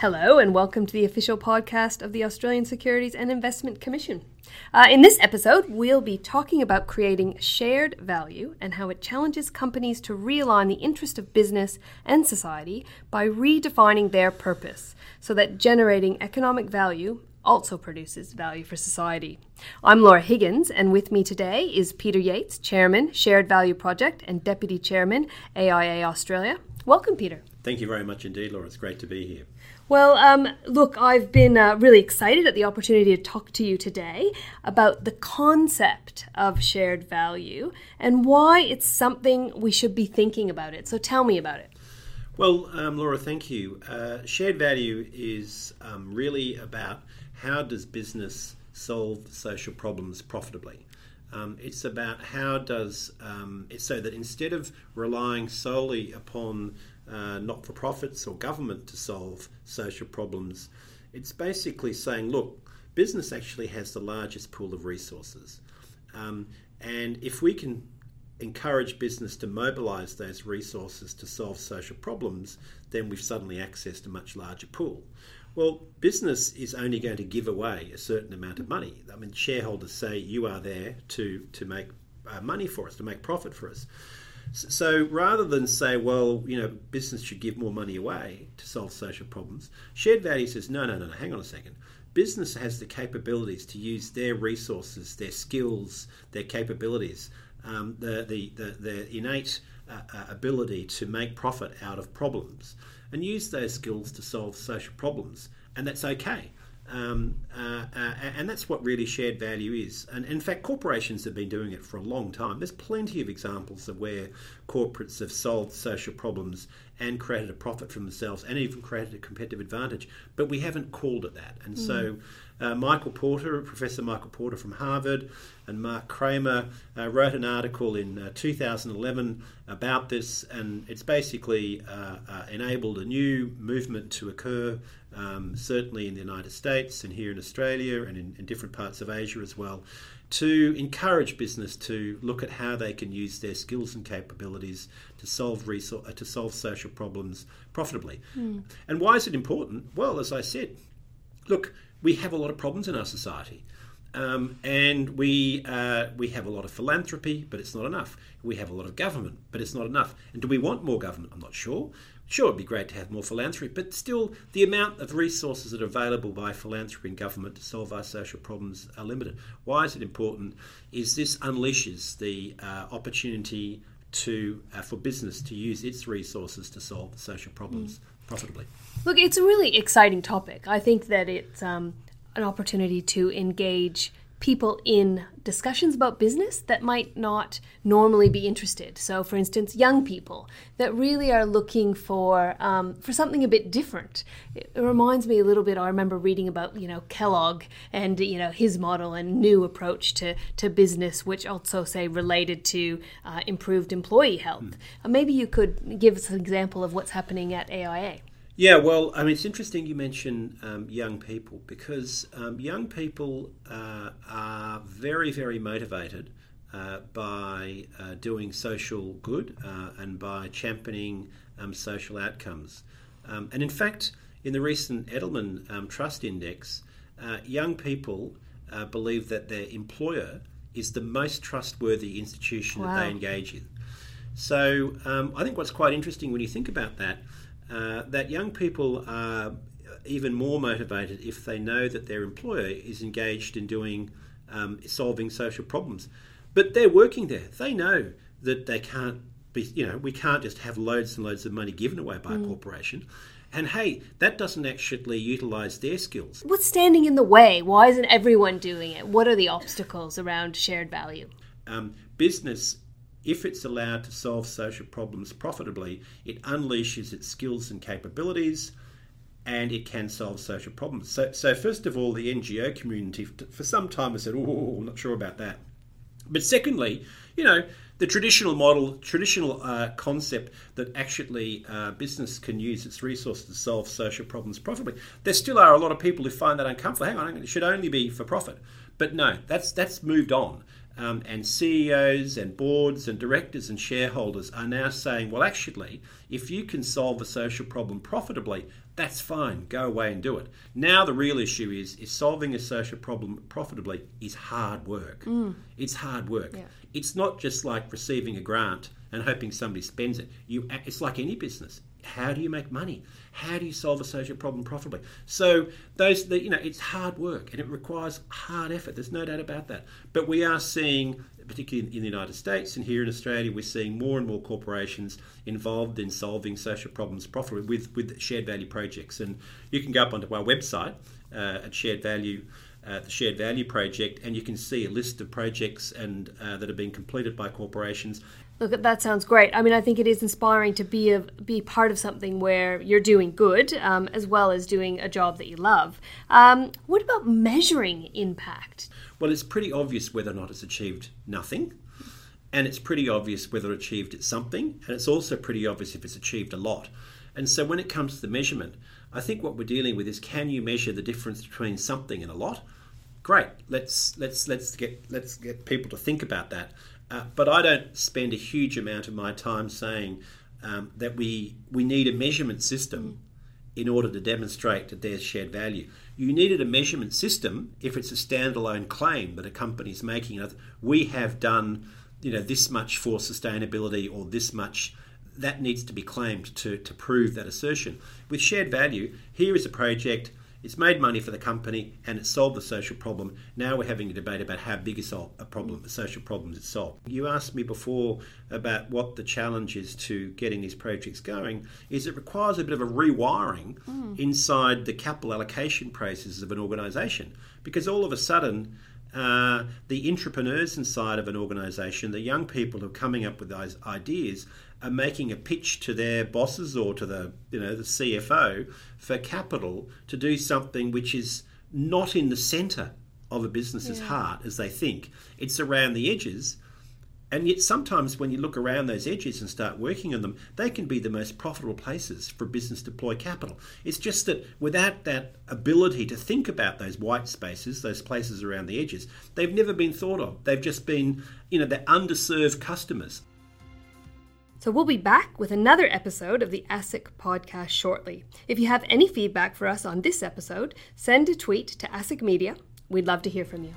Hello, and welcome to the official podcast of the Australian Securities and Investment Commission. Uh, in this episode, we'll be talking about creating shared value and how it challenges companies to realign the interest of business and society by redefining their purpose so that generating economic value also produces value for society. I'm Laura Higgins, and with me today is Peter Yates, Chairman, Shared Value Project, and Deputy Chairman, AIA Australia. Welcome, Peter. Thank you very much indeed, Laura. It's great to be here. Well, um, look, I've been uh, really excited at the opportunity to talk to you today about the concept of shared value and why it's something we should be thinking about it. So tell me about it. Well, um, Laura, thank you. Uh, shared value is um, really about how does business solve social problems profitably. Um, it's about how does um, so that instead of relying solely upon uh, not for profits or government to solve social problems. It's basically saying, look, business actually has the largest pool of resources. Um, and if we can encourage business to mobilize those resources to solve social problems, then we've suddenly accessed a much larger pool. Well, business is only going to give away a certain amount of money. I mean, shareholders say you are there to, to make uh, money for us, to make profit for us. So rather than say, well, you know, business should give more money away to solve social problems, shared value says, no, no, no, no, hang on a second. Business has the capabilities to use their resources, their skills, their capabilities, um, the, the, the, the innate uh, uh, ability to make profit out of problems and use those skills to solve social problems. And that's okay. Um, uh, uh, and that's what really shared value is. And in fact, corporations have been doing it for a long time. There's plenty of examples of where corporates have solved social problems and created a profit for themselves and even created a competitive advantage, but we haven't called it that. And mm. so, uh, Michael Porter, Professor Michael Porter from Harvard, and Mark Kramer uh, wrote an article in uh, 2011 about this, and it's basically uh, uh, enabled a new movement to occur, um, certainly in the United States and here in Australia and in, in different parts of Asia as well to encourage business to look at how they can use their skills and capabilities to solve resource, uh, to solve social problems profitably. Mm. And why is it important? Well, as I said, look, we have a lot of problems in our society. Um, and we uh, we have a lot of philanthropy, but it's not enough. We have a lot of government, but it's not enough. And do we want more government? I'm not sure. Sure, it'd be great to have more philanthropy, but still, the amount of resources that are available by philanthropy and government to solve our social problems are limited. Why is it important? Is this unleashes the uh, opportunity to uh, for business to use its resources to solve social problems mm. profitably. Look, it's a really exciting topic. I think that it's um, an opportunity to engage people in discussions about business that might not normally be interested. So, for instance, young people that really are looking for um, for something a bit different. It reminds me a little bit. I remember reading about you know Kellogg and you know his model and new approach to to business, which also say related to uh, improved employee health. Mm. Uh, maybe you could give us an example of what's happening at AIA. Yeah, well, I mean, it's interesting you mention um, young people because um, young people uh, are very, very motivated uh, by uh, doing social good uh, and by championing um, social outcomes. Um, and in fact, in the recent Edelman um, Trust Index, uh, young people uh, believe that their employer is the most trustworthy institution wow. that they engage in. So um, I think what's quite interesting when you think about that uh, that young people are even more motivated if they know that their employer is engaged in doing um, solving social problems. But they're working there. They know that they can't be, you know, we can't just have loads and loads of money given away by mm. a corporation. And hey, that doesn't actually utilize their skills. What's standing in the way? Why isn't everyone doing it? What are the obstacles around shared value? Um, business if it's allowed to solve social problems profitably, it unleashes its skills and capabilities and it can solve social problems. So, so first of all, the NGO community for some time has said, oh, I'm not sure about that. But secondly, you know, the traditional model, traditional uh, concept that actually uh, business can use its resources to solve social problems profitably. There still are a lot of people who find that uncomfortable. Hang on, it should only be for profit. But no, that's that's moved on. Um, and CEOs and boards and directors and shareholders are now saying, well, actually, if you can solve a social problem profitably, that's fine. Go away and do it. Now the real issue is is solving a social problem profitably is hard work. Mm. It's hard work. Yeah. It's not just like receiving a grant and hoping somebody spends it. You, it's like any business. How do you make money? How do you solve a social problem profitably? So those, the, you know, it's hard work and it requires hard effort. There's no doubt about that. But we are seeing, particularly in the United States and here in Australia, we're seeing more and more corporations involved in solving social problems profitably with with shared value projects. And you can go up onto our website uh, at Shared Value. Uh, the Shared Value Project, and you can see a list of projects and uh, that have been completed by corporations. Look, that sounds great. I mean, I think it is inspiring to be a, be part of something where you're doing good um, as well as doing a job that you love. Um, what about measuring impact? Well, it's pretty obvious whether or not it's achieved nothing, and it's pretty obvious whether it achieved something, and it's also pretty obvious if it's achieved a lot. And so, when it comes to the measurement, I think what we're dealing with is can you measure the difference between something and a lot? Great. Let's let's let's get let's get people to think about that. Uh, but I don't spend a huge amount of my time saying um, that we we need a measurement system in order to demonstrate that there's shared value. You needed a measurement system if it's a standalone claim that a company is making. We have done, you know, this much for sustainability or this much. That needs to be claimed to, to prove that assertion. With shared value, here is a project it's made money for the company and it solved the social problem. Now we're having a debate about how big a, a problem, a social problem it solved. You asked me before about what the challenge is to getting these projects going. Is it requires a bit of a rewiring mm. inside the capital allocation processes of an organisation because all of a sudden. Uh, the entrepreneurs inside of an organisation, the young people who are coming up with those ideas, are making a pitch to their bosses or to the you know the CFO for capital to do something which is not in the centre of a business's yeah. heart as they think. It's around the edges. And yet, sometimes when you look around those edges and start working on them, they can be the most profitable places for business to deploy capital. It's just that without that ability to think about those white spaces, those places around the edges, they've never been thought of. They've just been, you know, they're underserved customers. So we'll be back with another episode of the ASIC podcast shortly. If you have any feedback for us on this episode, send a tweet to ASIC Media. We'd love to hear from you.